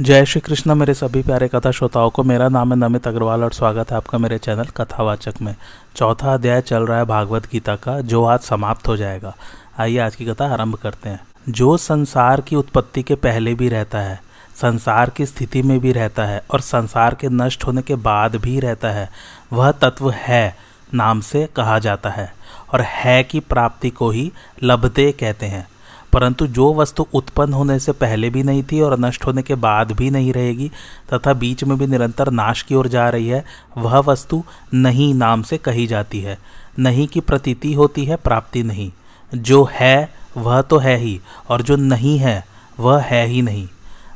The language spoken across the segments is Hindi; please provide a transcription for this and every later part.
जय श्री कृष्ण, मेरे सभी प्यारे कथा श्रोताओं को मेरा नाम है नमित अग्रवाल और स्वागत है आपका मेरे चैनल कथावाचक में। चौथा अध्याय चल रहा है भागवत गीता का, जो आज समाप्त हो जाएगा। आइए आज की कथा आरंभ करते हैं। जो संसार की उत्पत्ति के पहले भी रहता है, संसार की स्थिति में भी रहता है और संसार के नष्ट होने के बाद भी रहता है, वह तत्व है नाम से कहा जाता है और है की प्राप्ति को ही लभते कहते हैं। परंतु जो वस्तु उत्पन्न होने से पहले भी नहीं थी और नष्ट होने के बाद भी नहीं रहेगी, तथा बीच में भी निरंतर नाश की ओर जा रही है, वह वस्तु नहीं नाम से कही जाती है। नहीं की प्रतीति होती है, प्राप्ति नहीं। जो है, वह तो है ही, और जो नहीं है, वह है ही नहीं।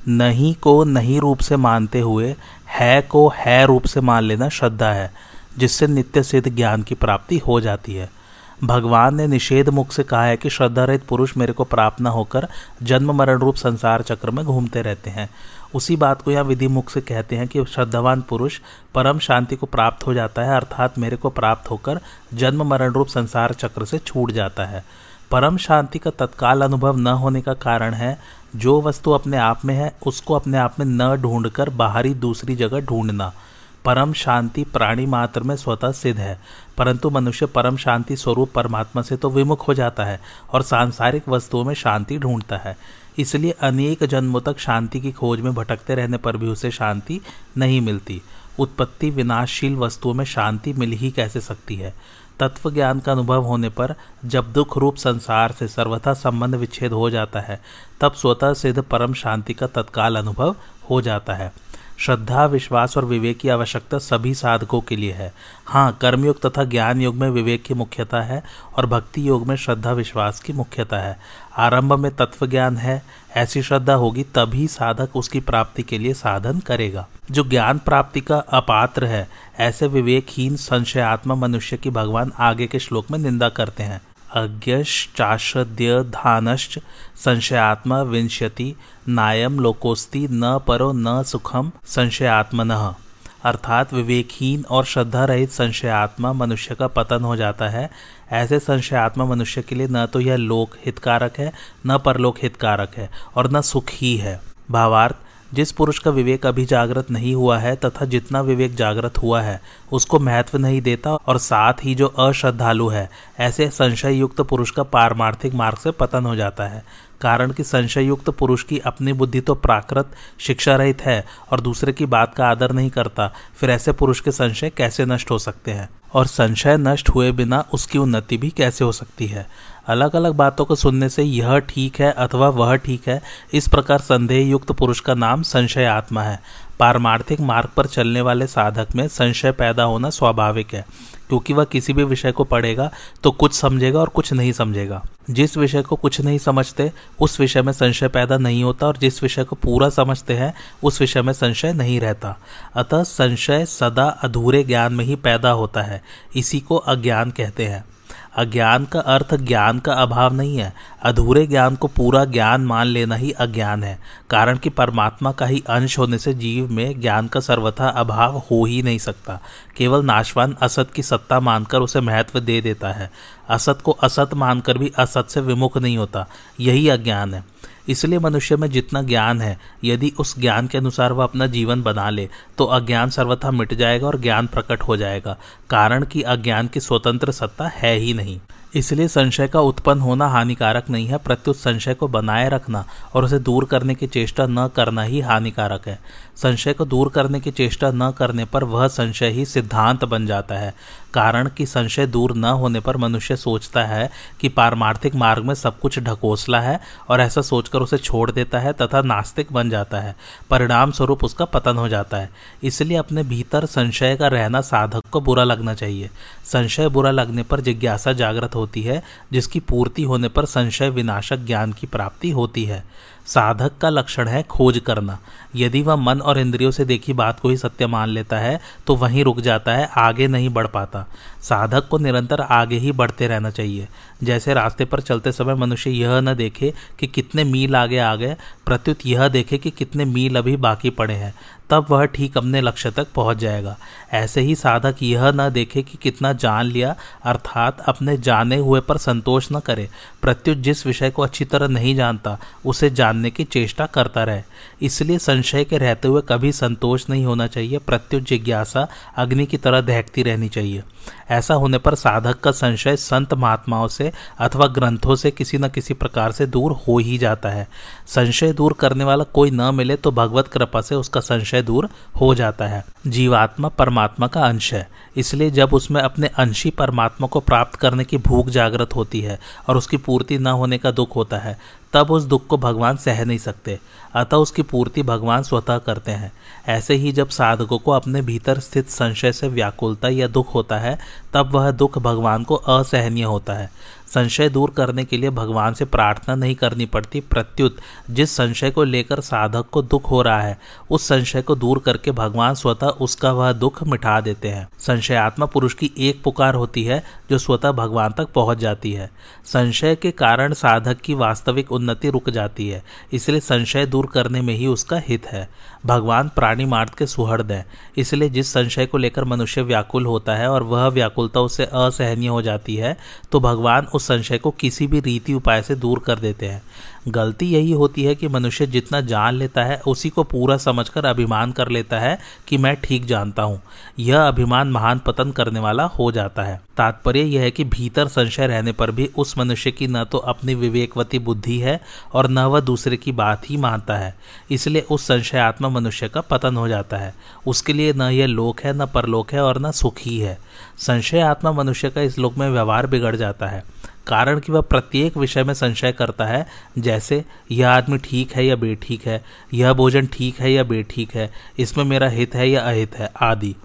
नहीं को नहीं रूप से मानते हुए, है को है रूप से मान लेना श्रद्धा है, जिससे नित्य सिद्ध ज्ञान की प्राप्ति हो जाती है। भगवान ने निषेध मुख से कहा है कि श्रद्धा रहित पुरुष मेरे को प्राप्त न होकर जन्म मरण रूप संसार चक्र में घूमते रहते हैं। उसी बात को यहाँ विधि मुख से कहते हैं कि श्रद्धावान पुरुष परम शांति को प्राप्त हो जाता है, अर्थात मेरे को प्राप्त होकर जन्म मरण रूप संसार चक्र से छूट जाता है। परम शांति का तत्काल अनुभव न होने का कारण है, जो वस्तु अपने आप में है, उसको अपने आप में न ढूंढकर बाहरी दूसरी जगह ढूंढना। परम शांति प्राणी मात्र में स्वतः सिद्ध है, परंतु मनुष्य परम शांति स्वरूप परमात्मा से तो विमुख हो जाता है और सांसारिक वस्तुओं में शांति ढूंढता है। इसलिए अनेक जन्मों तक शांति की खोज में भटकते रहने पर भी उसे शांति नहीं मिलती। उत्पत्ति विनाशशील वस्तुओं में शांति मिल ही कैसे सकती है? तत्व ज्ञान का अनुभव होने पर जब दुख रूप संसार से सर्वथा संबंध विच्छेद हो जाता है, तब स्वतः सिद्ध परम शांति का तत्काल अनुभव हो जाता है। श्रद्धा, विश्वास और विवेक की आवश्यकता सभी साधकों के लिए है। हाँ कर्मयोग तथा ज्ञान योग में विवेक की मुख्यता है और भक्ति योग में श्रद्धा, विश्वास की मुख्यता है। आरंभ में तत्व ज्ञान है, ऐसी श्रद्धा होगी तभी साधक उसकी प्राप्ति के लिए साधन करेगा। जो ज्ञान प्राप्ति का अपात्र है, ऐसे विवेकहीन संशयात्मा मनुष्य की भगवान आगे के श्लोक में निंदा करते हैं। अज्ञश्चाश्रद्य धानश्च संशयात्मा विंशति नायम लोकोस्ति न परो न सुखम संशयात्मन। अर्थात विवेकहीन और श्रद्धा रहित संशयात्मा मनुष्य का पतन हो जाता है। ऐसे संशयात्मा मनुष्य के लिए न तो यह लोक हितकारक है, न परलोक हितकारक है और न सुख ही है। भावार्थ जिस पुरुष का विवेक अभी जागृत नहीं हुआ है तथा जितना विवेक जागृत हुआ है, उसको महत्व नहीं देता और साथ ही जो अश्रद्धालु है, ऐसे संशय युक्त पुरुष का पारमार्थिक मार्ग से पतन हो जाता है। कारण कि संशय युक्त पुरुष की अपनी बुद्धि तो प्राकृत शिक्षा रहित है और दूसरे की बात का आदर नहीं करता, फिर ऐसे पुरुष के संशय कैसे नष्ट हो सकते हैं? और संशय नष्ट हुए बिना उसकी उन्नति भी कैसे हो सकती है? अलग अलग बातों को सुनने से यह ठीक है अथवा वह ठीक है। इस प्रकार संदेह युक्त पुरुष का नाम संशय आत्मा है। पारमार्थिक मार्ग पर चलने वाले साधक में संशय पैदा होना स्वाभाविक है। क्योंकि वह किसी भी विषय को पढ़ेगा तो कुछ समझेगा और कुछ नहीं समझेगा। जिस विषय को कुछ नहीं समझते, उस विषय में संशय पैदा नहीं होता और जिस विषय को पूरा समझते हैं, उस विषय में संशय नहीं रहता। अतः संशय सदा अधूरे ज्ञान में ही पैदा होता है। इसी को अज्ञान कहते हैं। अज्ञान का अर्थ ज्ञान का अभाव नहीं है। अधूरे ज्ञान को पूरा ज्ञान मान लेना ही अज्ञान है। कारण कि परमात्मा का ही अंश होने से जीव में ज्ञान का सर्वथा अभाव हो ही नहीं सकता। केवल नाशवान असत की सत्ता मानकर उसे महत्व दे देता है। असत को असत मानकर भी असत से विमुख नहीं होता। यही अज्ञान है। इसलिए मनुष्य में जितना ज्ञान है, यदि उस ज्ञान के अनुसार वह अपना जीवन बना ले तो अज्ञान सर्वथा मिट जाएगा और ज्ञान प्रकट हो जाएगा। कारण कि अज्ञान की स्वतंत्र सत्ता है ही नहीं। इसलिए संशय का उत्पन्न होना हानिकारक नहीं है। प्रत्युत संशय को बनाए रखना और उसे दूर करने की चेष्टा न करना ही हानिकारक है। संशय को दूर करने की चेष्टा न करने पर वह संशय ही सिद्धांत बन जाता है। कारण कि संशय दूर न होने पर मनुष्य सोचता है कि पारमार्थिक मार्ग में सब कुछ ढकोसला है और ऐसा सोचकर उसे छोड़ देता है तथा नास्तिक बन जाता है। परिणाम स्वरूप उसका पतन हो जाता है। इसलिए अपने भीतर संशय का रहना साधक को बुरा लगना चाहिए। संशय बुरा लगने पर जिज्ञासा जागृत होती है जिसकी पूर्ति होने पर संशय विनाशक ज्ञान की प्राप्ति होती है। साधक का लक्षण है खोज करना। यदि वह मन और इंद्रियों से देखी बात को ही सत्य मान लेता है तो वहीं रुक जाता है, आगे नहीं बढ़ पाता। साधक को निरंतर आगे ही बढ़ते रहना चाहिए। जैसे रास्ते पर चलते समय मनुष्य यह न देखे कि कितने मील आगे आ गए, प्रत्युत यह देखे कि कितने मील अभी बाकी पड़े हैं, तब वह ठीक अपने लक्ष्य तक पहुँच जाएगा। ऐसे ही साधक यह न देखे कि कितना जान लिया, अर्थात अपने जाने हुए पर संतोष न करे। प्रत्युत जिस विषय को अच्छी तरह नहीं जानता, उसे जानने की चेष्टा करता रहे। इसलिए संशय के रहते हुए कभी संतोष नहीं होना चाहिए, प्रत्युत जिज्ञासा अग्नि की तरह दहकती रहनी चाहिए। ऐसा होने पर साधक का संशय संत महात्माओं से अथवा ग्रंथों से किसी न किसी प्रकार से दूर हो ही जाता है। संशय दूर करने वाला कोई न मिले तो भगवत कृपा से उसका संशय दूर हो जाता है। जीवात्मा परमात्मा का अंश है। इसलिए जब उसमें अपने अंशी परमात्मा को प्राप्त करने की भूख जागृत होती है और उसकी पूर्ति न होने का दुख होता है, तब उस दुख को भगवान सह नहीं सकते। अतः उसकी पूर्ति भगवान स्वतः करते हैं। ऐसे ही जब साधकों को अपने भीतर स्थित संशय से व्याकुलता या दुख होता है तब वह दुख भगवान को असहनीय होता है। संशय दूर करने के लिए भगवान से प्रार्थना नहीं करनी पड़ती, प्रत्युत जिस संशय को लेकर साधक को दुख हो रहा है, उस संशय को दूर करके भगवान स्वतः उसका वह दुख मिटा देते हैं। संशयात्मा पुरुष की एक पुकार होती है, जो स्वतः भगवान तक पहुँच जाती है। संशय के कारण साधक की वास्तविक उन्नति रुक जाती है, इसलिए संशय दूर करने में ही उसका हित है। भगवान प्राणी मार्ग के सुहृद है, इसलिए जिस संशय को लेकर मनुष्य व्याकुल होता है और वह व्याकुलता उससे असहनीय हो जाती है तो भगवान उस संशय को किसी भी रीति उपाय से दूर कर देते हैं। गलती यही होती है कि मनुष्य जितना जान लेता है, उसी को पूरा समझकर अभिमान कर लेता है कि मैं ठीक जानता हूँ। यह अभिमान महान पतन करने वाला हो जाता है। तात्पर्य यह है कि भीतर संशय रहने पर भी उस मनुष्य की न तो अपनी विवेकवती बुद्धि है और न वह दूसरे की बात ही मानता है। इसलिए उस संशयात्मा मनुष्य का पतन हो जाता है। उसके लिए न यह लोक है, न परलोक है और न सुखी है। संशय आत्मा मनुष्य का इस लोक में व्यवहार बिगड़ जाता है। कारण कि वह प्रत्येक विषय में संशय करता है, जैसे, यह आदमी ठीक है या बेठीक है, यह भोजन ठीक है या बेठीक है, इसमें मेरा हित है या अहित है, आदि।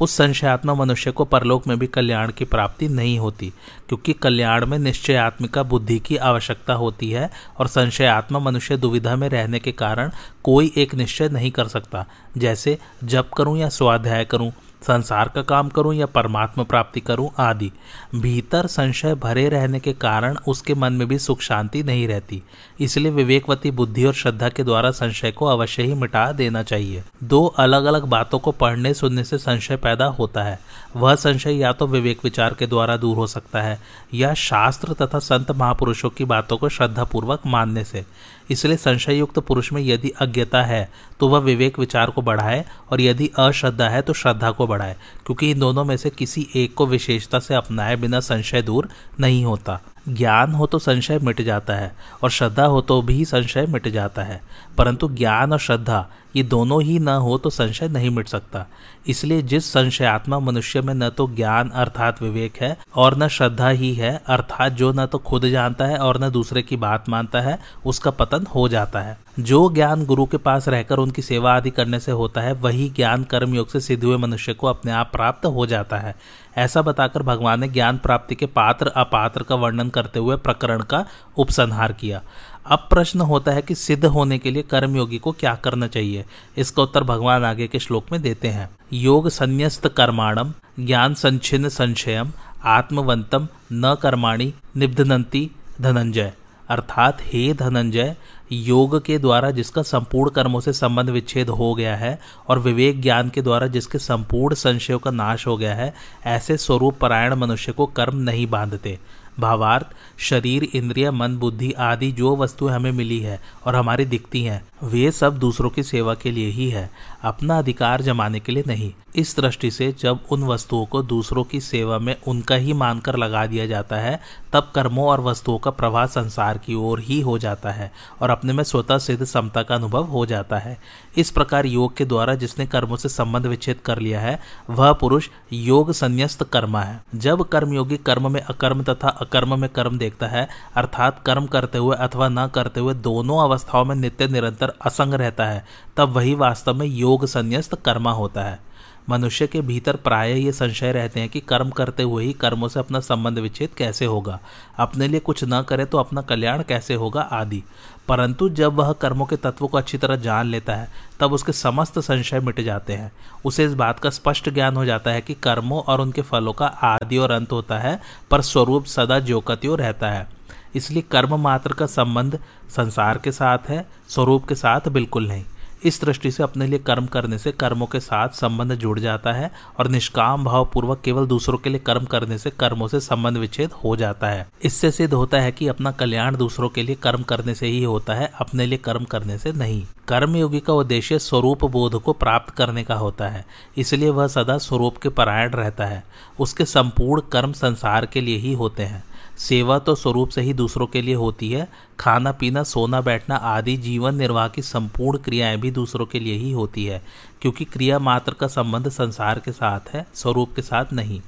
उस संशयात्मा मनुष्य को परलोक में भी कल्याण की प्राप्ति नहीं होती, क्योंकि कल्याण में निश्चयात्मिका बुद्धि की आवश्यकता होती है और संशयात्मा मनुष्य दुविधा में रहने के कारण कोई एक निश्चय नहीं कर सकता, जैसे, जप करूँ या स्वाध्याय करूँ संसार का काम करूँ या परमात्मा प्राप्ति करूँ आदि। भीतर संशय भरे रहने के कारण उसके मन में भी सुख शांति नहीं रहती। इसलिए विवेकवती बुद्धि और श्रद्धा के द्वारा संशय को अवश्य ही मिटा देना चाहिए। दो अलग अलग बातों को पढ़ने सुनने से संशय पैदा होता है। वह संशय या तो विवेक विचार के द्वारा दूर हो सकता है या शास्त्र तथा संत महापुरुषों की बातों को श्रद्धापूर्वक मानने से। इसलिए संशय युक्त पुरुष में यदि अज्ञता है तो वह विवेक विचार को बढ़ाए, और यदि अश्रद्धा है तो श्रद्धा को बढ़ाए, क्योंकि इन दोनों में से किसी एक को विशेषता से अपनाए बिना संशय दूर नहीं होता। ज्ञान हो तो संशय मिट जाता है, और श्रद्धा हो तो भी संशय मिट जाता है, परंतु ज्ञान और श्रद्धा ये दोनों ही न हो तो संशय नहीं मिट सकता। इसलिए जिस संशयात्मा मनुष्य में न तो ज्ञान अर्थात विवेक है और न श्रद्धा ही है, अर्थात जो न तो खुद जानता है और न दूसरे की बात मानता है, उसका पतन हो जाता है। जो ज्ञान गुरु के पास रहकर उनकी सेवा आदि करने से होता है, वही ज्ञान कर्मयोग से सिद्ध हुए मनुष्य को अपने आप प्राप्त हो जाता है। ऐसा बताकर भगवान ने ज्ञान प्राप्ति के पात्र अपात्र का वर्णन करते हुए प्रकरण का उपसंहार किया। अब प्रश्न होता है कि सिद्ध होने के लिए कर्मयोगी को क्या करना चाहिए? इसका उत्तर भगवान आगे के श्लोक में देते हैं। योग संन्यस्त कर्माणम, ज्ञान संचिन्न संशयम, आत्मवंतम न कर्माणी, निब्धनंती धनंजय। अर्थात हे धनंजय, योग के द्वारा जिसका संपूर्ण कर्मों से संबंध विच्छेद हो गया है और विवेक ज्ञान के द्वारा जिसके संपूर्ण संशयों का नाश हो गया है, ऐसे स्वरूप परायण मनुष्य को कर्म नहीं बांधते। भावार्थ, शरीर, इंद्रिय, मन, बुद्धि आदि जो वस्तुएँ हमें मिली है और हमारी दिखती हैं वे सब दूसरों की सेवा के लिए ही है, अपना अधिकार जमाने के लिए नहीं। इस दृष्टि से जब उन वस्तुओं को दूसरों की सेवा में उनका ही मानकर लगा दिया जाता है, तब कर्मों और वस्तुओं का प्रवाह संसार की ओर ही हो जाता है और अपने में स्वतः सिद्ध समता का अनुभव हो जाता है। इस प्रकार योग के द्वारा जिसने कर्मों से संबंध विच्छेद कर लिया है, वह पुरुष योग संन्यास्त कर्मा है। जब कर्मयोगी कर्म में अकर्म तथा अकर्म में कर्म देखता है, अर्थात कर्म करते हुए अथवा न करते हुए दोनों अवस्थाओं में नित्य निरंतर असंग रहता है, तब वही वास्तव में योग संन्यास्त कर्मा होता है। मनुष्य के भीतर प्राय ये संशय रहते हैं कि कर्म करते हुए ही कर्मों से अपना संबंध विच्छेद कैसे होगा। अपने लिए कुछ न करे तो अपना कल्याण कैसे होगा आदि। परंतु जब वह कर्मों के तत्वों को अच्छी तरह जान लेता है, तब उसके समस्त संशय मिट जाते हैं। उसे इस बात का स्पष्ट ज्ञान हो जाता है कि कर्मों और उनके फलों का आदि और अंत होता है, पर स्वरूप सदा ज्योकत्यो रहता है। इसलिए कर्म मात्र का संबंध संसार के साथ है स्वरूप के साथ बिल्कुल नहीं। इस दृष्टि से अपने लिए कर्म करने से कर्मों के साथ संबंध जुड़ जाता है और निष्काम भाव पूर्वक केवल दूसरों के लिए कर्म करने से कर्मों से संबंध विच्छेद हो जाता है। इससे सिद्ध होता है कि अपना कल्याण दूसरों के लिए कर्म करने से ही होता है, अपने लिए कर्म करने से नहीं। कर्मयोगी का उद्देश्य स्वरूप बोध को प्राप्त करने का होता है, इसलिए वह सदा स्वरूप के परायण रहता है। उसके संपूर्ण कर्म संसार के लिए ही होते हैं। सेवा तो स्वरूप से ही दूसरों के लिए होती है। खाना, पीना, सोना, बैठना आदि जीवन निर्वाह की संपूर्ण क्रियाएँ भी दूसरों के लिए ही होती है, क्योंकि क्रिया मात्र का संबंध संसार के साथ है, स्वरूप के साथ नहीं।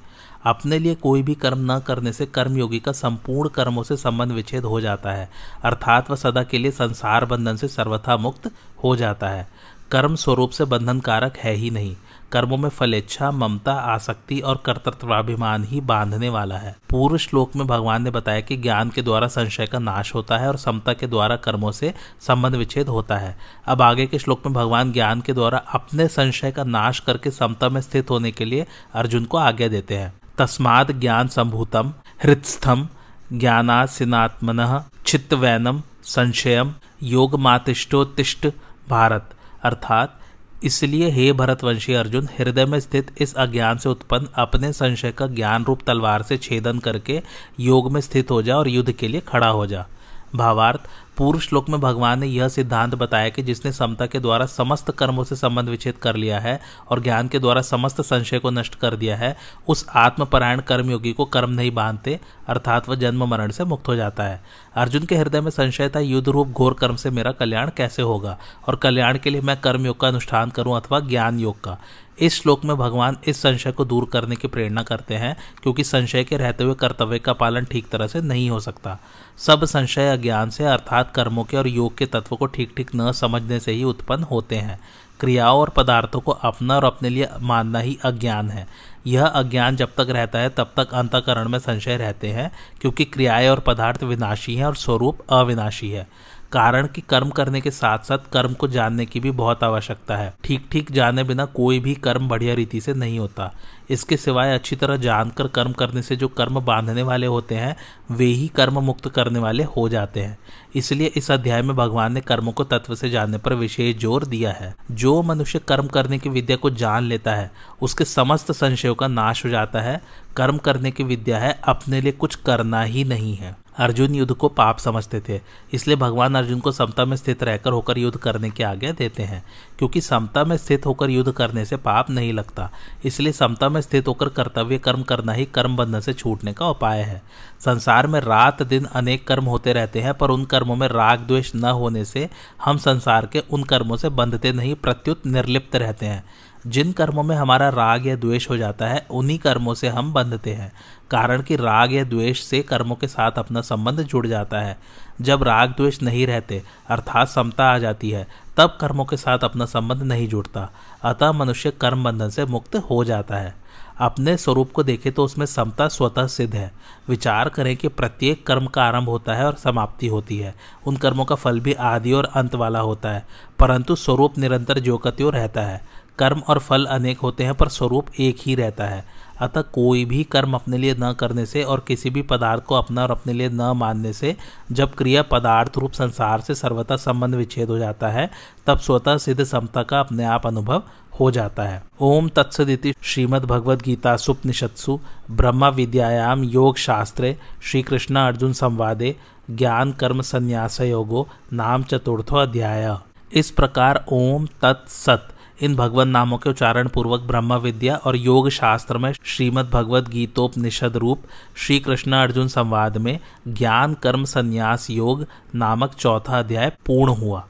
अपने लिए कोई भी कर्म न करने से कर्मयोगी का संपूर्ण कर्मों से संबंध विच्छेद हो जाता है, अर्थात वह सदा के लिए संसार बंधन से सर्वथा मुक्त हो जाता है। कर्म स्वरूप से बंधन कारक है ही नहीं। कर्मों में फलेच्छा ममता, आसक्ति और कर्तृत्वाभिमान ही बांधने वाला है। पूर्व श्लोक में भगवान ने बताया कि ज्ञान के द्वारा संशय का नाश होता है और समता के द्वारा कर्मों से संबंध विच्छेद होता है। अब आगे के श्लोक में भगवान ज्ञान के द्वारा अपने संशय का नाश करके समता में स्थित होने के लिए अर्जुन को आज्ञा देते हैं। तस्माद ज्ञान संभूतम, हृत्स्थम, ज्ञानासिनात्मन, चित्तवैनम, संशयम योग मातिष्ठोत्तिष्ठ भारत। अर्थात इसलिए हे भरतवंशी अर्जुन, हृदय में स्थित इस अज्ञान से उत्पन्न अपने संशय का ज्ञान रूप तलवार से छेदन करके योग में स्थित हो जा और युद्ध के लिए खड़ा हो जा। भावार्थ, पूर्व श्लोक में भगवान ने यह सिद्धांत बताया कि जिसने समता के द्वारा समस्त कर्मों से संबंध विच्छेद कर लिया है और ज्ञान के द्वारा समस्त संशय को नष्ट कर दिया है, उस आत्मपरायण कर्मयोगी को कर्म नहीं बांधते, अर्थात वह जन्म मरण से मुक्त हो जाता है। अर्जुन के हृदय में संशय था युद्ध रूप घोर कर्म से मेरा कल्याण कैसे होगा? और कल्याण के लिए मैं कर्मयोग का अनुष्ठान करूँ अथवा ज्ञान योग का? इस श्लोक में भगवान इस संशय को दूर करने की प्रेरणा करते हैं, क्योंकि संशय के रहते हुए कर्तव्य का पालन ठीक तरह से नहीं हो सकता। सब संशय अज्ञान से, अर्थात कर्मों के और योग के तत्व को ठीक ठीक न समझने से ही उत्पन्न होते हैं। क्रियाओं और पदार्थों को अपना और अपने लिए मानना ही अज्ञान है। यह अज्ञान जब तक रहता है, तब तक अंतकरण में संशय रहते हैं, क्योंकि क्रियाएँ और पदार्थ विनाशी हैं और स्वरूप अविनाशी है। कारण कि कर्म करने के साथ साथ कर्म को जानने की भी बहुत आवश्यकता है। ठीक ठीक जाने बिना कोई भी कर्म बढ़िया रीति से नहीं होता। इसके सिवाय अच्छी तरह जानकर कर्म करने से जो कर्म बांधने वाले होते हैं, वे ही कर्म मुक्त करने वाले हो जाते हैं। इसलिए इस अध्याय में भगवान ने कर्मों को तत्व से जानने पर विशेष ज़ोर दिया है। जो मनुष्य कर्म करने की विद्या को जान लेता है, उसके समस्त संशयों का नाश हो जाता है। कर्म करने की विद्या है, अपने लिए कुछ करना ही नहीं है। अर्जुन युद्ध को पाप समझते थे। इसलिए भगवान अर्जुन को समता में स्थित रहकर होकर युद्ध करने की आज्ञा देते हैं, क्योंकि समता में स्थित होकर युद्ध करने से पाप नहीं लगता। इसलिए समता में स्थित होकर कर्तव्य कर्म करना ही कर्म बंधन से छूटने का उपाय है। संसार में रात दिन अनेक कर्म होते रहते हैं, पर उन कर्मों में राग द्वेष न होने से हम संसार के उन कर्मों से बंधते नहीं, प्रत्युत निर्लिप्त रहते हैं। जिन कर्मों में हमारा राग या द्वेष हो जाता है, उन्हीं कर्मों से हम बंधते हैं। कारण कि राग या द्वेष से कर्मों के साथ अपना संबंध जुड़ जाता है। जब राग द्वेष नहीं रहते, अर्थात समता आ जाती है, तब कर्मों के साथ अपना संबंध नहीं जुड़ता। अतः मनुष्य कर्म बंधन से मुक्त हो जाता है। अपने स्वरूप को देखें तो उसमें समता स्वतः सिद्ध है। विचार करें कि प्रत्येक कर्म का आरंभ होता है और समाप्ति होती है। उन कर्मों का फल भी आदि और अंत वाला होता है, परंतु स्वरूप निरंतर ज्योकत्यो रहता है। कर्म और फल अनेक होते हैं, पर स्वरूप एक ही रहता है। अतः कोई भी कर्म अपने लिए न करने से और किसी भी पदार्थ को अपना और अपने लिए न मानने से, जब क्रिया पदार्थ रूप संसार से सर्वथा संबंध विच्छेद हो जाता है, तब स्वतः सिद्ध समता का अपने आप अनुभव हो जाता है। ओम तत्सदिति श्रीमद भगवद गीता सुपनिषत्सु ब्रह्म विद्यायाम योग शास्त्रे श्री कृष्ण अर्जुन संवादे ज्ञान कर्म संन्यास योगो नाम चतुर्थो अध्याय। इस प्रकार ओम तत्सत इन भगवत नामों के उच्चारण पूर्वक ब्रह्म विद्या और योग शास्त्र में श्रीमद भगवत गीतोपनिषद रूप श्री कृष्ण अर्जुन संवाद में ज्ञान कर्म संन्यास योग नामक चौथा अध्याय पूर्ण हुआ।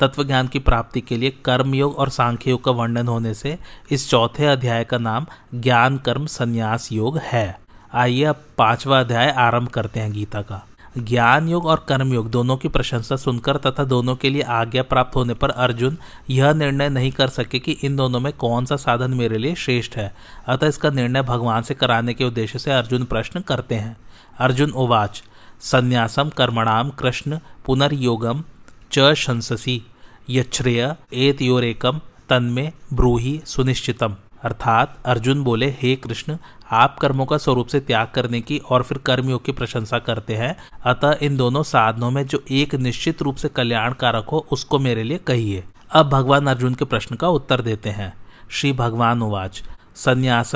तत्व ज्ञान की प्राप्ति के लिए कर्म योग और सांख्य योग का वर्णन होने से इस चौथे अध्याय का नाम ज्ञान कर्म संन्यास योग है। आइए अब पांचवा अध्याय आरंभ करते हैं गीता का। ज्ञान योग और कर्म योग दोनों की प्रशंसा सुनकर तथा दोनों के लिए आज्ञा प्राप्त होने पर अर्जुन यह निर्णय नहीं कर सके कि इन दोनों में कौन सा साधन मेरे लिए श्रेष्ठ है। अतः इसका निर्णय भगवान से कराने के उद्देश्य से अर्जुन प्रश्न करते हैं। अर्जुन उवाच, संन्यासम कर्मणाम कृष्ण पुनर्योगम च शंससी, यच्छ्रेय एतयोरेकम तन्मे ब्रूही सुनिश्चितम। अर्थात अर्जुन बोले, हे कृष्ण, आप कर्मों का स्वरूप से त्याग करने की और फिर कर्मयोग की प्रशंसा करते हैं। अतः इन दोनों साधनों में जो एक निश्चित रूप से कल्याण कारक हो, उसको मेरे लिए कहिए अब भगवान अर्जुन के प्रश्न का उत्तर देते हैं। श्री भगवान उवाच संन्यास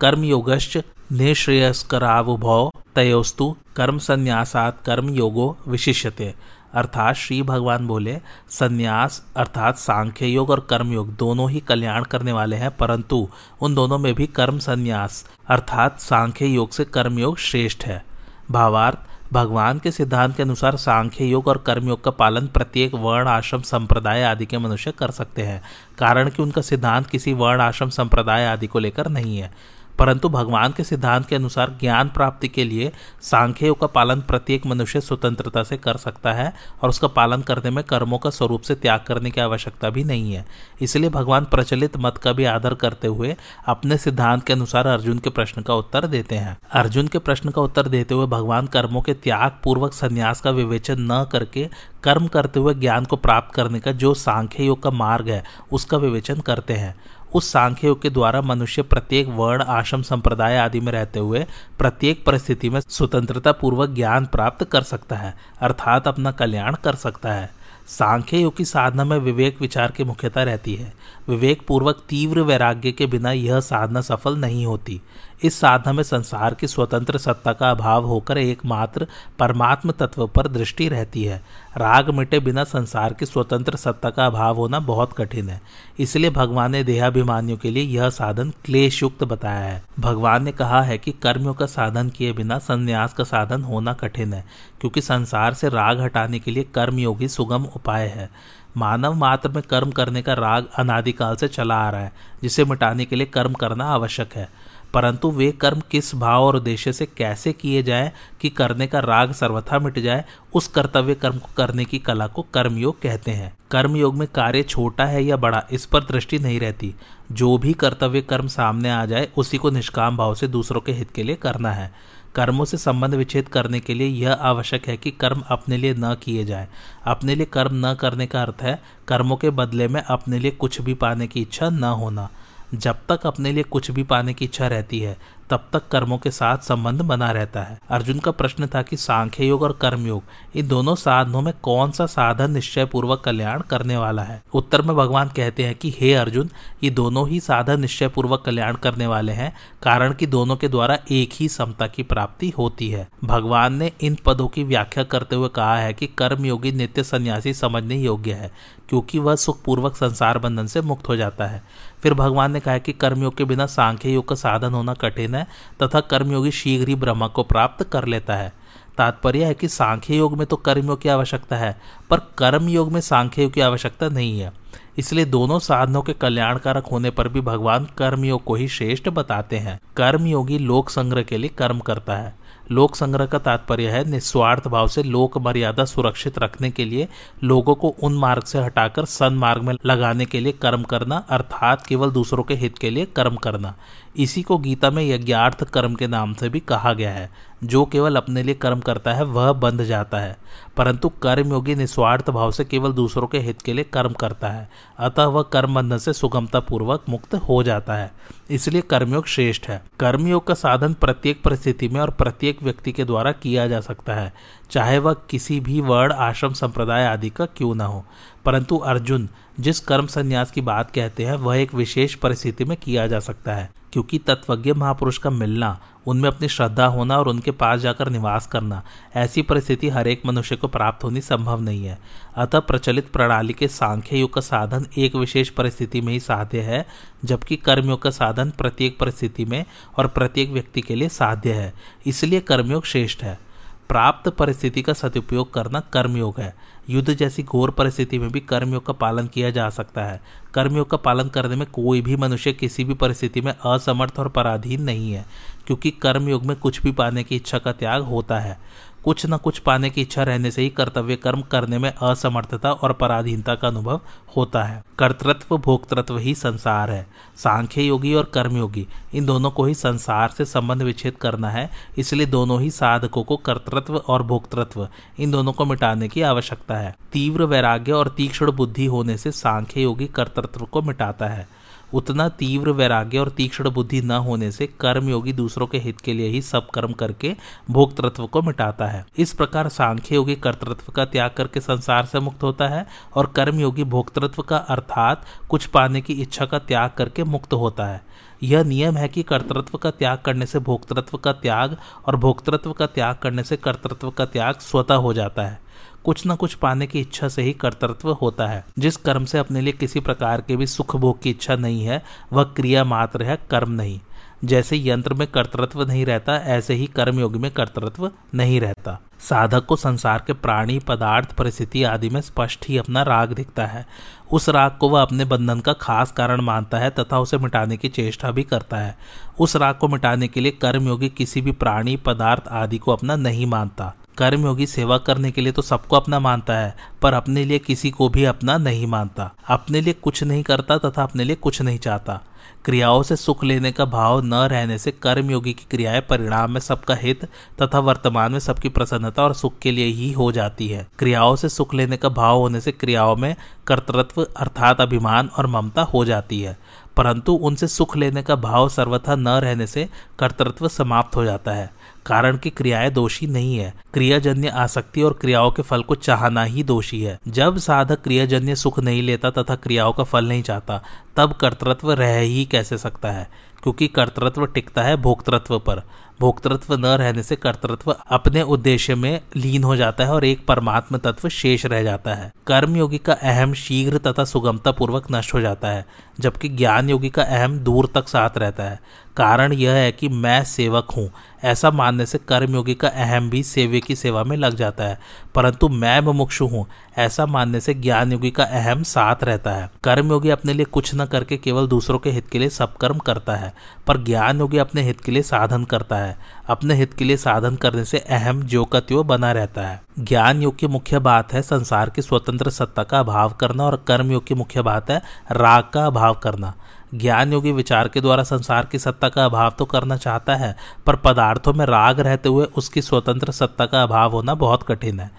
कर्मयोगश्च निश्रेयस्करावुभौ, तयोस्तु कर्म संन्यासात कर्म योगो विशिष्यते। अर्थात श्री भगवान बोले, संन्यास अर्थात सांख्य योग और कर्म योग दोनों ही कल्याण करने वाले हैं, परंतु उन दोनों में भी कर्म संन्यास अर्थात सांख्य योग से कर्म योग श्रेष्ठ है। भावार्थ, भगवान के सिद्धांत के अनुसार सांख्य योग और कर्मयोग का पालन प्रत्येक वर्ण, आश्रम, संप्रदाय आदि के मनुष्य कर सकते हैं, कारण कि उनका सिद्धांत किसी वर्ण, आश्रम, संप्रदाय आदि को लेकर नहीं है। परंतु भगवान के सिद्धांत के अनुसार ज्ञान प्राप्ति के लिए सांख्य का पालन प्रत्येक मनुष्य स्वतंत्रता से कर सकता है और उसका पालन करने में कर्मों का स्वरूप से त्याग करने की आवश्यकता भी नहीं है। इसलिए भगवान प्रचलित मत का भी आदर करते हुए अपने सिद्धांत के अनुसार अर्जुन के प्रश्न का उत्तर देते हैं। अर्जुन के प्रश्न का उत्तर देते हुए भगवान कर्मों के त्याग पूर्वक संन्यास का विवेचन न करके कर्म करते हुए ज्ञान को प्राप्त करने का जो सांख्य योग का मार्ग है, उसका विवेचन करते हैं। उस सांख्य के द्वारा मनुष्य प्रत्येक वर्ण, आश्रम, संप्रदाय आदि में रहते हुए प्रत्येक परिस्थिति में स्वतंत्रता पूर्वक ज्ञान प्राप्त कर सकता है, अर्थात अपना कल्याण कर सकता है। सांख्य योग की साधना में विवेक विचार की मुख्यता रहती है। विवेक पूर्वक तीव्र वैराग्य के बिना यह साधना सफल नहीं होती। इस साधना में संसार की स्वतंत्र सत्ता का अभाव होकर एकमात्र परमात्म तत्व पर दृष्टि रहती है। राग मिटे बिना संसार की स्वतंत्र सत्ता का अभाव होना बहुत कठिन है। इसलिए भगवान ने देहाभिमानियों के लिए यह साधन क्लेश युक्त बताया है। भगवान ने कहा है कि कर्मियों का साधन किए बिना संन्यास का साधन होना कठिन है, क्योंकि संसार से राग हटाने के लिए कर्मयोगी सुगम उपाय है। मानव मात्र में कर्म करने का राग अनादिकाल से चला आ रहा है, जिसे मिटाने के लिए कर्म करना आवश्यक है। परंतु वे कर्म किस भाव और उद्देश्य से कैसे किए जाए कि करने का राग सर्वथा मिट जाए, उस कर्तव्य कर्म को करने की कला को कर्मयोग कहते हैं। कर्मयोग में कार्य छोटा है या बड़ा, इस पर दृष्टि नहीं रहती। जो भी कर्तव्य कर्म सामने आ जाए, उसी को निष्काम भाव से दूसरों के हित के लिए करना है। कर्मों से संबंध विच्छेद करने के लिए यह आवश्यक है कि कर्म अपने लिए न किए जाए। अपने लिए कर्म न करने का अर्थ है, कर्मों के बदले में अपने लिए कुछ भी पाने की इच्छा न होना। जब तक अपने लिए कुछ भी पाने की इच्छा रहती है, तब तक कर्मों के साथ संबंध बना रहता है। अर्जुन का प्रश्न था कि सांख्य योग और कर्म योग इन दोनों साधनों में कौन सा साधन निश्चय पूर्वक कल्याण करने वाला है? उत्तर में भगवान कहते हैं कि, हे अर्जुन, ये दोनों ही साधन निश्चय पूर्वक कल्याण करने वाले हैं, कारण कि दोनों के द्वारा एक ही समता की प्राप्ति होती है। भगवान ने इन पदों की व्याख्या करते हुए कहा है कि कर्म योगी नित्य सन्यासी समझने योग्य है, क्योंकि वह सुखपूर्वक संसार बंधन से मुक्त हो जाता है। फिर भगवान ने कहा कि कर्मयोग के बिना सांख्य योग का साधन होना कठिन है, तथा कर्मयोगी शीघ्र ही ब्रह्म को प्राप्त कर लेता है। तात्पर्य है कि सांख्य योग में तो कर्मयोग की आवश्यकता है, पर कर्म योग में सांख्य योग की आवश्यकता नहीं है। इसलिए दोनों साधनों के कल्याणकारक होने पर भी भगवान कर्मयोग को ही श्रेष्ठ बताते हैं। कर्मयोगी लोक संग्रह के लिए कर्म करता है। लोक संग्रह का तात्पर्य है निस्वार्थ भाव से लोक मर्यादा सुरक्षित रखने के लिए लोगों को उन मार्ग से हटाकर सन मार्ग में लगाने के लिए कर्म करना, अर्थात केवल दूसरों के हित के लिए कर्म करना। इसी को गीता में यज्ञार्थ कर्म के नाम से भी कहा गया है। जो केवल अपने लिए कर्म करता है, वह बंध जाता है। परंतु कर्मयोगी निस्वार्थ भाव से केवल दूसरों के हित के लिए कर्म करता है। अतः वह कर्म बंधन से सुगमता पूर्वक मुक्त हो जाता है। इसलिए कर्मयोग श्रेष्ठ है। कर्मयोग का साधन प्रत्येक परिस्थिति में और प्रत्येक व्यक्ति के द्वारा किया जा सकता है। चाहे वह किसी भी वर्ण, आश्रम, संप्रदाय आदि का क्यों न हो। परंतु अर्जुन जिस कर्म संन्यास की बात कहते हैं, वह एक विशेष परिस्थिति में किया जा सकता है, क्योंकि तत्वज्ञ महापुरुष का मिलना, उनमें अपनी श्रद्धा होना और उनके पास जाकर निवास करना, ऐसी परिस्थिति हर एक मनुष्य को प्राप्त होनी संभव नहीं है। अतः प्रचलित प्रणाली के सांख्य युग का साधन एक विशेष परिस्थिति में ही साध्य है, जबकि कर्मयोग का साधन प्रत्येक परिस्थिति में और प्रत्येक व्यक्ति के लिए साध्य है, इसलिए कर्मयोग श्रेष्ठ है। प्राप्त परिस्थिति का सदुपयोग करना कर्मयोग है। युद्ध जैसी घोर परिस्थिति में भी कर्मयोग का पालन किया जा सकता है। कर्मयोग का पालन करने में कोई भी मनुष्य किसी भी परिस्थिति में असमर्थ और पराधीन नहीं है, क्योंकि कर्मयोग में कुछ भी पाने की इच्छा का त्याग होता है। कुछ न कुछ पाने की इच्छा रहने से ही कर्तव्य कर्म करने में असमर्थता और पराधीनता का अनुभव होता है। कर्तृत्व, भोक्तृत्व ही संसार है। सांख्य योगी और कर्मयोगी, इन दोनों को ही संसार से संबंध विच्छेद करना है, इसलिए दोनों ही साधकों को कर्तृत्व और भोक्तृत्व, इन दोनों को मिटाने की आवश्यकता है। तीव्र वैराग्य और तीक्ष्ण बुद्धि होने से सांख्य योगी कर्तृत्व को मिटाता है। उतना तीव्र वैराग्य और तीक्ष्ण बुद्धि न होने से कर्मयोगी दूसरों के हित के लिए ही सब कर्म करके भोक्तृत्व को मिटाता है। इस प्रकार सांख्य योगी कर्तृत्व का त्याग करके संसार से मुक्त होता है और कर्मयोगी भोक्तृत्व का अर्थात कुछ पाने की इच्छा का त्याग करके मुक्त होता है। यह नियम है कि कर्तृत्व का त्याग करने से भोक्तृत्व का त्याग और भोक्तृत्व का त्याग करने से कर्तृत्व का त्याग स्वतः हो जाता है। कुछ न कुछ पाने की इच्छा से ही कर्तृत्व होता है। जिस कर्म से अपने लिए किसी प्रकार के भी सुख भोग की इच्छा नहीं है, वह क्रिया मात्र है, कर्म नहीं। जैसे यंत्र में कर्तृत्व नहीं रहता, ऐसे ही कर्मयोग में कर्तृत्व नहीं रहता। साधक को संसार के प्राणी, पदार्थ, परिस्थिति आदि में स्पष्ट ही अपना राग दिखता है। उस राग को वह अपने बंधन का खास कारण मानता है तथा उसे मिटाने की चेष्टा भी करता है। उस राग को मिटाने के लिए कर्मयोगी किसी भी प्राणी, पदार्थ आदि को अपना नहीं मानता। कर्मयोगी सेवा करने के लिए तो सबको अपना मानता है, पर अपने लिए किसी को भी अपना नहीं मानता। अपने लिए कुछ नहीं करता तथा अपने लिए कुछ नहीं चाहता। क्रियाओं से सुख लेने का भाव न रहने से कर्मयोगी की क्रियाएँ परिणाम में सबका हित तथा वर्तमान में सबकी प्रसन्नता और सुख के लिए ही हो जाती है। क्रियाओं से सुख लेने का भाव होने से क्रियाओं में कर्तृत्व अर्थात अभिमान और ममता हो जाती है। परंतु उनसे सुख लेने का भाव सर्वथा न रहने से कर्तृत्व समाप्त हो जाता है, कारण की क्रियाएँ दोषी नहीं है। क्रियाजन्य आसक्ति और क्रियाओं के फल को चाहना ही दोषी है। जब साधक क्रियाजन्य सुख नहीं लेता तथा क्रियाओं का फल नहीं चाहता, तब कर्तृत्व रह ही कैसे सकता है? क्योंकि कर्तृत्व टिकता है भोक्तृत्व पर। भोक्तृत्व न रहने से कर्तृत्व अपने उद्देश्य में लीन हो जाता है और एक परमात्म तत्व शेष रह जाता है। कर्म योगी का अहम शीघ्र तथा सुगमता पूर्वक नष्ट हो जाता है, जबकि ज्ञान योगी का अहम दूर तक साथ रहता है। कारण यह है कि मैं सेवक हूँ। ऐसा मानने से कर्मयोगी का अहम भी सेवे की सेवा में लग जाता है, परंतु मैं मुमुक्षु हूँ। ऐसा मानने से ज्ञान योगी का अहम साथ रहता है। कर्मयोगी अपने लिए कुछ न करके केवल दूसरों के हित के लिए सब कर्म करता है, पर ज्ञान योगी अपने हित के लिए साधन करता है। अपने हित के लिए साधन करने से अहम जो का त्यो बना रहता है। ज्ञान योग की मुख्य बात है संसार की स्वतंत्र सत्ता का अभाव करना और कर्म योग की मुख्य बात है राग का अभाव करना। ज्ञान योगी विचार के द्वारा संसार की सत्ता का अभाव तो करना चाहता है, पर पदार्थों में राग रहते हुए उसकी स्वतंत्र सत्ता का अभाव होना बहुत कठिन है।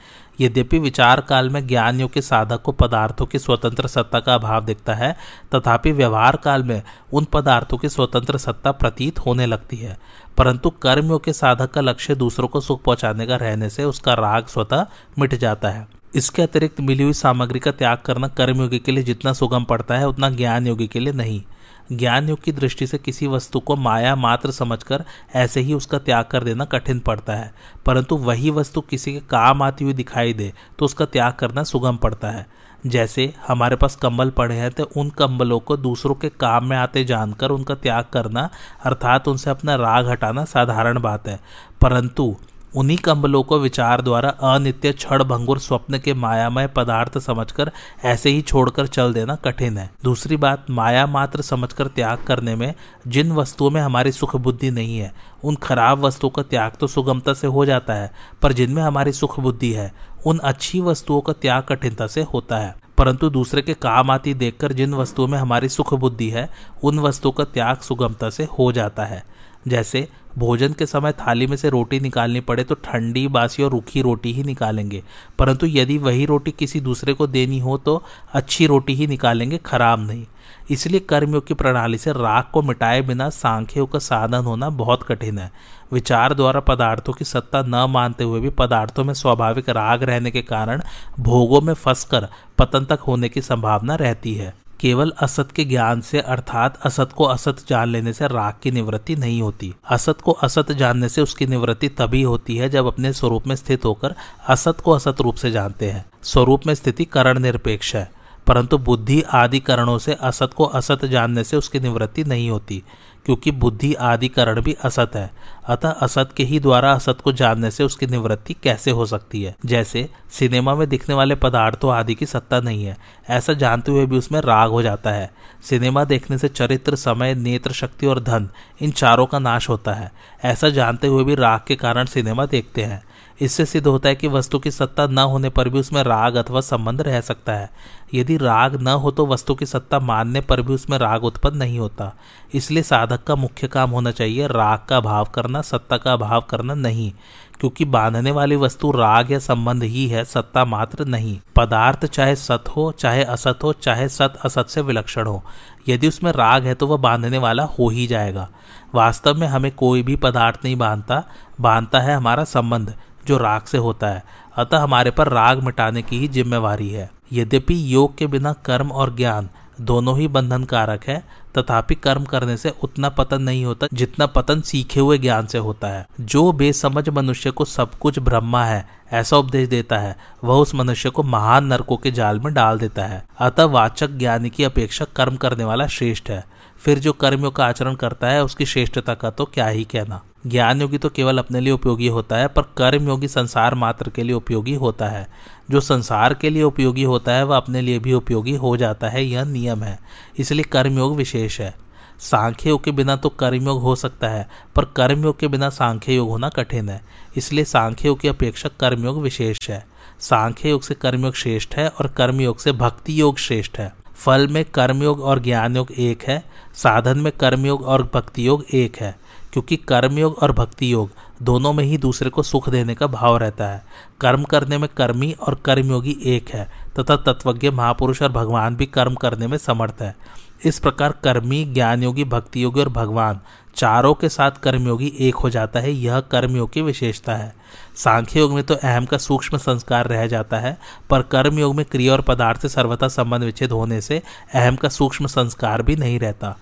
यद्यपि विचार काल में ज्ञान योग के साधक को पदार्थों की स्वतंत्र सत्ता का अभाव दिखता है, तथापि व्यवहार काल में उन पदार्थों की स्वतंत्र सत्ता प्रतीत होने लगती है। परंतु कर्मयोग के साधक का लक्ष्य दूसरों को सुख पहुँचाने का रहने से उसका राग स्वतः मिट जाता है। इसके अतिरिक्त मिली हुई सामग्री का त्याग करना कर्मयोगी के लिए जितना सुगम पड़ता है, उतना ज्ञान योगी के लिए नहीं। ज्ञान योग की दृष्टि से किसी वस्तु को माया मात्र समझकर ऐसे ही उसका त्याग कर देना कठिन पड़ता है। परंतु वही वस्तु किसी के काम आती हुई दिखाई दे तो उसका त्याग करना सुगम पड़ता है। जैसे हमारे पास कंबल पड़े हैं तो उन कंबलों को दूसरों के काम में आते जानकर उनका त्याग करना, अर्थात उनसे अपना राग हटाना साधारण बात है। परंतु उन्हीं कंबलों को विचार द्वारा अनित्य क्षण भंगुर स्वप्न के मायामय पदार्थ समझकर ऐसे ही छोड़कर चल देना कठिन है। दूसरी बात, माया मात्र समझकर त्याग करने में, जिन वस्तुओं में हमारी सुख बुद्धि नहीं है, उन खराब वस्तुओं का त्याग तो सुगमता से हो जाता है, पर जिनमें हमारी सुख बुद्धि है, उन अच्छी वस्तुओं का त्याग कठिनता से होता है। परंतु दूसरे के काम आती देखकर जिन वस्तुओं में हमारी सुख बुद्धि है, उन वस्तुओं का त्याग सुगमता से हो जाता है। जैसे भोजन के समय थाली में से रोटी निकालनी पड़े तो ठंडी बासी और रूखी रोटी ही निकालेंगे। परंतु यदि वही रोटी किसी दूसरे को देनी हो तो अच्छी रोटी ही निकालेंगे, खराब नहीं। इसलिए कर्मयोग की प्रणाली से राग को मिटाए बिना सांख्योग का साधन होना बहुत कठिन है। विचार द्वारा पदार्थों की सत्ता न मानते हुए भी पदार्थों में स्वाभाविक राग रहने के कारण भोगों में फंसकर पतन तक होने की संभावना रहती है। केवल असत के ज्ञान से, अर्थात असत को असत जान लेने से राग की निवृत्ति नहीं होती। असत को असत जानने से उसकी निवृत्ति तभी होती है जब अपने स्वरूप में स्थित होकर असत को असत रूप से जानते हैं। स्वरूप में स्थिति करण निरपेक्ष है, परंतु बुद्धि आदि करणों से असत को असत जानने से उसकी निवृत्ति नहीं होती। क्योंकि बुद्धि आदि करण भी असत है। अतः असत के ही द्वारा असत को जानने से उसकी निवृत्ति कैसे हो सकती है? जैसे, सिनेमा में दिखने वाले पदार्थों आदि की सत्ता नहीं है। ऐसा जानते हुए भी उसमें राग हो जाता है। सिनेमा देखने से चरित्र, समय, नेत्र, शक्ति और धन, इन चारों का नाश होता है। ऐसा जानते हुए भी राग के कारण सिनेमा देखते हैं। इससे सिद्ध होता है कि वस्तु की सत्ता न होने पर भी उसमें राग अथवा संबंध रह सकता है। यदि राग न हो तो वस्तु की सत्ता मानने पर भी उसमें राग उत्पन्न नहीं होता। इसलिए साधक का मुख्य काम होना चाहिए राग का भाव करना, सत्ता का भाव करना नहीं, क्योंकि बांधने वाली वस्तु राग या संबंध ही है, सत्ता मात्र नहीं। पदार्थ चाहे सत हो, चाहे असत हो, चाहे सत असत से विलक्षण हो। यदि उसमें राग है तो वह बांधने वाला हो ही जाएगा। वास्तव में हमें कोई भी पदार्थ नहीं बांधता बांधता है हमारा संबंध। जो राग से होता है। अतः हमारे पर राग मिटाने की ही जिम्मेवारी है। यद्यपि योग के बिना कर्म और ज्ञान दोनों ही बंधन कारक है, तथापि कर्म करने से उतना पतन नहीं होता जितना पतन सीखे हुए ज्ञान से होता है। जो बेसमझ मनुष्य को सब कुछ ब्रह्मा है, ऐसा उपदेश देता है, वह उस मनुष्य को महान नरकों के जाल में डाल देता है। अतः वाचक ज्ञानी की अपेक्षा कर्म करने वाला श्रेष्ठ है। फिर जो कर्मियों का आचरण करता है, उसकी श्रेष्ठता का तो क्या ही कहना। ज्ञान योगी तो केवल अपने लिए उपयोगी होता है, पर कर्म योगी संसार मात्र के लिए उपयोगी होता है। जो संसार के लिए उपयोगी होता है, वह अपने लिए भी उपयोगी हो जाता है, यह नियम है। इसलिए कर्मयोग विशेष है। सांख्य योग के बिना तो कर्मयोग हो सकता है, पर कर्मयोग के बिना सांख्य योग होना कठिन है। इसलिए सांख्य योग की अपेक्षा कर्मयोग विशेष है। सांख्य योग से कर्मयोग श्रेष्ठ है, और कर्मयोग से भक्ति योग श्रेष्ठ है। फल में कर्मयोग और ज्ञान योग एक है, साधन में कर्मयोग और भक्ति योग एक है, क्योंकि कर्मयोग और भक्ति योग दोनों में ही दूसरे को सुख देने का भाव रहता है। कर्म करने में कर्मी और कर्मयोगी एक है, तथा तत्वज्ञ, महापुरुष और भगवान भी कर्म करने में समर्थ है। इस प्रकार कर्मी ज्ञान योगी भक्ति योगी और भगवान चारों के साथ कर्मयोगी एक हो जाता है, यह कर्मयोग की विशेषता है। सांख्य योग में तो अहम का सूक्ष्म संस्कार रह जाता है, पर कर्मयोग में क्रिया और पदार्थ से सर्वथा संबंध विच्छेद होने से अहम का सूक्ष्म संस्कार भी नहीं रहता।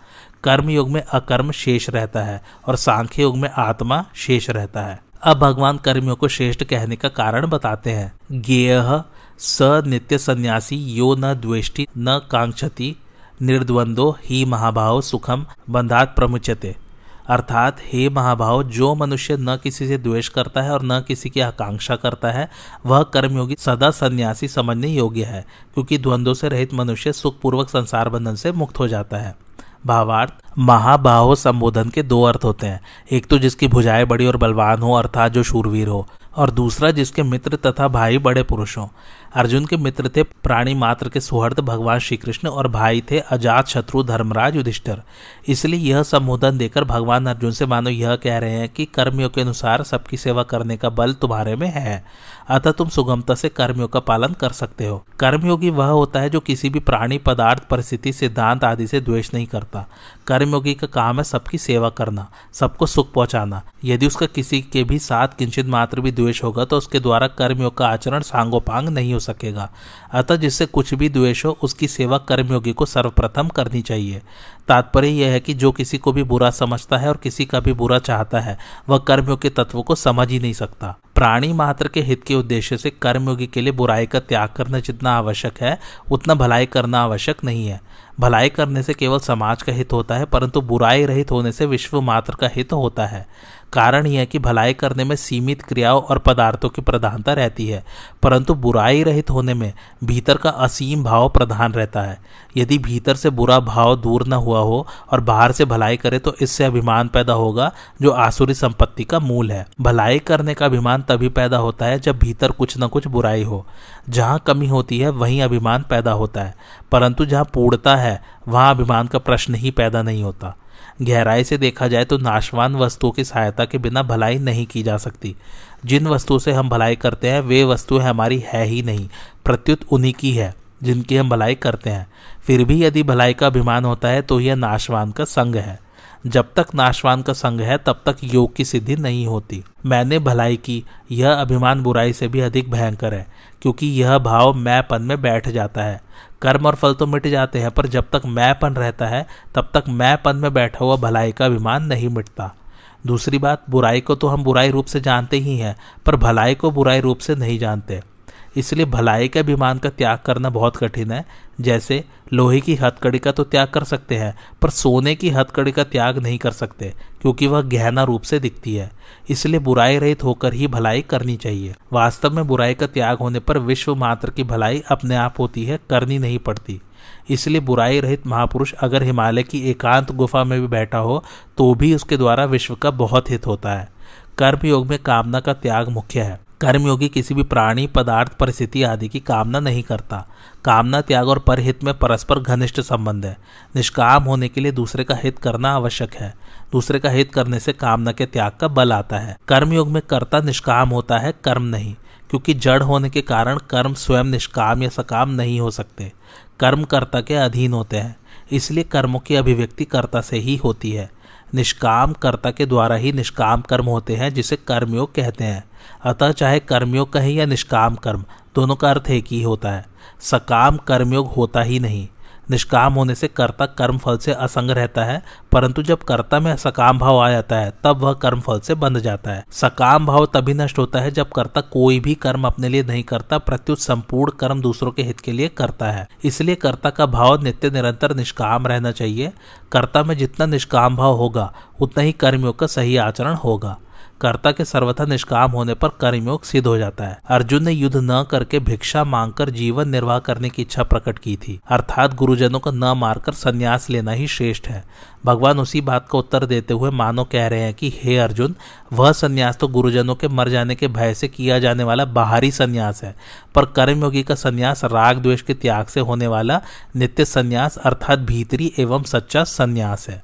कर्म योग में अकर्म शेष रहता है और सांख्य योग में आत्मा शेष रहता है। अब भगवान कर्मियों को श्रेष्ठ कहने का कारण बताते हैं। ज्ञेय स नित्य सन्यासी, यो न द्वेष्टि, न कांक्षति निर्द्वंदो ही महाभाव सुखम बंधात प्रमुचते अर्थात, हे महाभाव, जो मनुष्य न किसी से द्वेष करता है और न किसी की आकांक्षा करता है, वह कर्मयोगी सदा सन्यासी समझने योग्य है, क्योंकि द्वंद्वों से रहित मनुष्य सुखपूर्वक संसार बंधन से मुक्त हो जाता है। भावार्थ महाबाहो संबोधन के दो अर्थ होते हैं। एक तो जिसकी भुजाएँ बड़ी और बलवान हो, अर्थात जो शूरवीर हो, और दूसरा जिसके मित्र तथा भाई बड़े पुरुष हों। अर्जुन के मित्र थे प्राणी मात्र के सुहृद भगवान श्री कृष्ण और भाई थे अजात शत्रु धर्मराज युधिष्ठर। इसलिए यह संबोधन देकर भगवान अर्जुन से मानो यह कह रहे हैं कि कर्मियों के अनुसार सबकी सेवा करने का बल तुम्हारे में है। अतः तुम सुगमता से कर्मियों का पालन कर सकते हो। कर्मयोगी वह होता है जो किसी भी प्राणी, पदार्थ, परिस्थिति, सिद्धांत आदि से द्वेष नहीं करता। कर्मयोगी का काम है सबकी सेवा करना, सबको सुख पहुंचाना। यदि उसका किसी के भी साथ किंचित मात्र भी द्वेष होगा तो उसके द्वारा कर्मियों का आचरण सांगोपांग नहीं हो सकेगा। अतः जिससे कुछ भी द्वेष हो, उसकी सेवा कर्मयोगी को सर्वप्रथम करनी चाहिए। तात्पर्य यह है कि जो किसी को भी बुरा समझता है और किसी का भी बुरा चाहता है, वह कर्मयोग के तत्व को समझ ही नहीं सकता। प्राणी मात्र के हित के उद्देश्य से कर्मयोगी के लिए बुराई का त्याग करना जितना आवश्यक है, उतना भलाई करना आवश्यक नहीं है। भलाई करने से केवल समाज का हित होता है, परंतु बुराई रहित होने से विश्व मात्र का हित होता है। कारण यह कि भलाई करने में सीमित क्रियाओं और पदार्थों की प्रधानता रहती है, परंतु बुराई रहित होने में भीतर का असीम भाव प्रधान रहता है। यदि भीतर से बुरा भाव दूर न हुआ हो और बाहर से भलाई करे तो इससे अभिमान पैदा होगा, जो आसुरी संपत्ति का मूल है। भलाई करने का अभिमान तभी पैदा होता है जब भीतर कुछ न कुछ बुराई हो। जहाँ कमी होती है, वहीं अभिमान पैदा होता है, परंतु जहाँ पूर्णता है, वहाँ अभिमान का प्रश्न ही पैदा नहीं होता। गहराई से देखा जाए तो नाशवान वस्तुओं की सहायता के बिना भलाई नहीं की जा सकती। जिन वस्तुओं से हम भलाई करते हैं, वे वस्तुएँ हमारी है ही नहीं, प्रत्युत उन्हीं की है, जिनकी हम भलाई करते हैं। फिर भी यदि भलाई का अभिमान होता है तो यह नाशवान का संग है। जब तक नाशवान का संग है, तब तक योग की सिद्धि नहीं होती। मैंने भलाई की, यह अभिमान बुराई से भी अधिक भयंकर है, क्योंकि यह भाव मैंपन में बैठ जाता है। कर्म और फल तो मिट जाते हैं, पर जब तक मैंपन रहता है, तब तक मैंपन में बैठा हुआ भलाई का अभिमान नहीं मिटता। दूसरी बात, बुराई को तो हम बुराई रूप से जानते ही हैं, पर भलाई को बुराई रूप से नहीं जानते। इसलिए भलाई के अभिमान का त्याग करना बहुत कठिन है। जैसे लोहे की हथकड़ी का तो त्याग कर सकते हैं, पर सोने की हथकड़ी का त्याग नहीं कर सकते, क्योंकि वह गहना रूप से दिखती है। इसलिए बुराई रहित होकर ही भलाई करनी चाहिए। वास्तव में बुराई का त्याग होने पर विश्व मात्र की भलाई अपने आप होती है, करनी नहीं पड़ती। इसलिए बुराई रहित महापुरुष अगर हिमालय की एकांत गुफा में भी बैठा हो तो भी उसके द्वारा विश्व का बहुत हित होता है। कर्म योग में कामना का त्याग मुख्य है। कर्मयोगी किसी भी प्राणी, पदार्थ, परिस्थिति आदि की कामना नहीं करता। कामना त्याग और परहित में परस्पर घनिष्ठ संबंध है। निष्काम होने के लिए दूसरे का हित करना आवश्यक है। दूसरे का हित करने से कामना के त्याग का बल आता है। कर्मयोग में कर्ता निष्काम होता है, कर्म नहीं, क्योंकि जड़ होने के कारण कर्म स्वयं निष्काम या सकाम नहीं हो सकते। कर्म कर्ता के अधीन होते हैं, इसलिए कर्मों की अभिव्यक्ति कर्ता से ही होती है। निष्काम कर्ता के द्वारा ही निष्काम कर्म होते हैं, जिसे कर्मयोग कहते हैं। अतः चाहे कर्मयोग कहें या निष्काम कर्म, दोनों का अर्थ एक ही होता है। सकाम कर्मयोग होता ही नहीं। निष्काम होने से कर्ता कर्म फल से असंग रहता है, परंतु जब कर्ता में सकाम भाव आ जाता है, तब वह कर्म फल से बंध जाता है। सकाम भाव तभी नष्ट होता है जब कर्ता कोई भी कर्म अपने लिए नहीं करता, प्रत्युत संपूर्ण कर्म दूसरों के हित के लिए करता है। इसलिए कर्ता का भाव नित्य निरंतर निष्काम रहना चाहिए। कर्ता में जितना निष्काम भाव होगा, उतना ही कर्मियों का सही आचरण होगा। कर्ता के सर्वथा निष्काम होने पर कर्मयोग सिद्ध हो जाता है। अर्जुन ने युद्ध न करके भिक्षा मांगकर जीवन निर्वाह करने की इच्छा प्रकट की थी। अर्थात गुरुजनों को न मारकर संन्यास लेना ही श्रेष्ठ है। भगवान उसी बात का उत्तर देते हुए मानो कह रहे हैं कि, हे अर्जुन, वह संन्यास तो गुरुजनों के मर जाने के भय से किया जाने वाला बाहरी संन्यास है, पर कर्मयोगी का संन्यास राग द्वेष के त्याग से होने वाला नित्य संन्यास अर्थात भीतरी एवं सच्चा संन्यास है।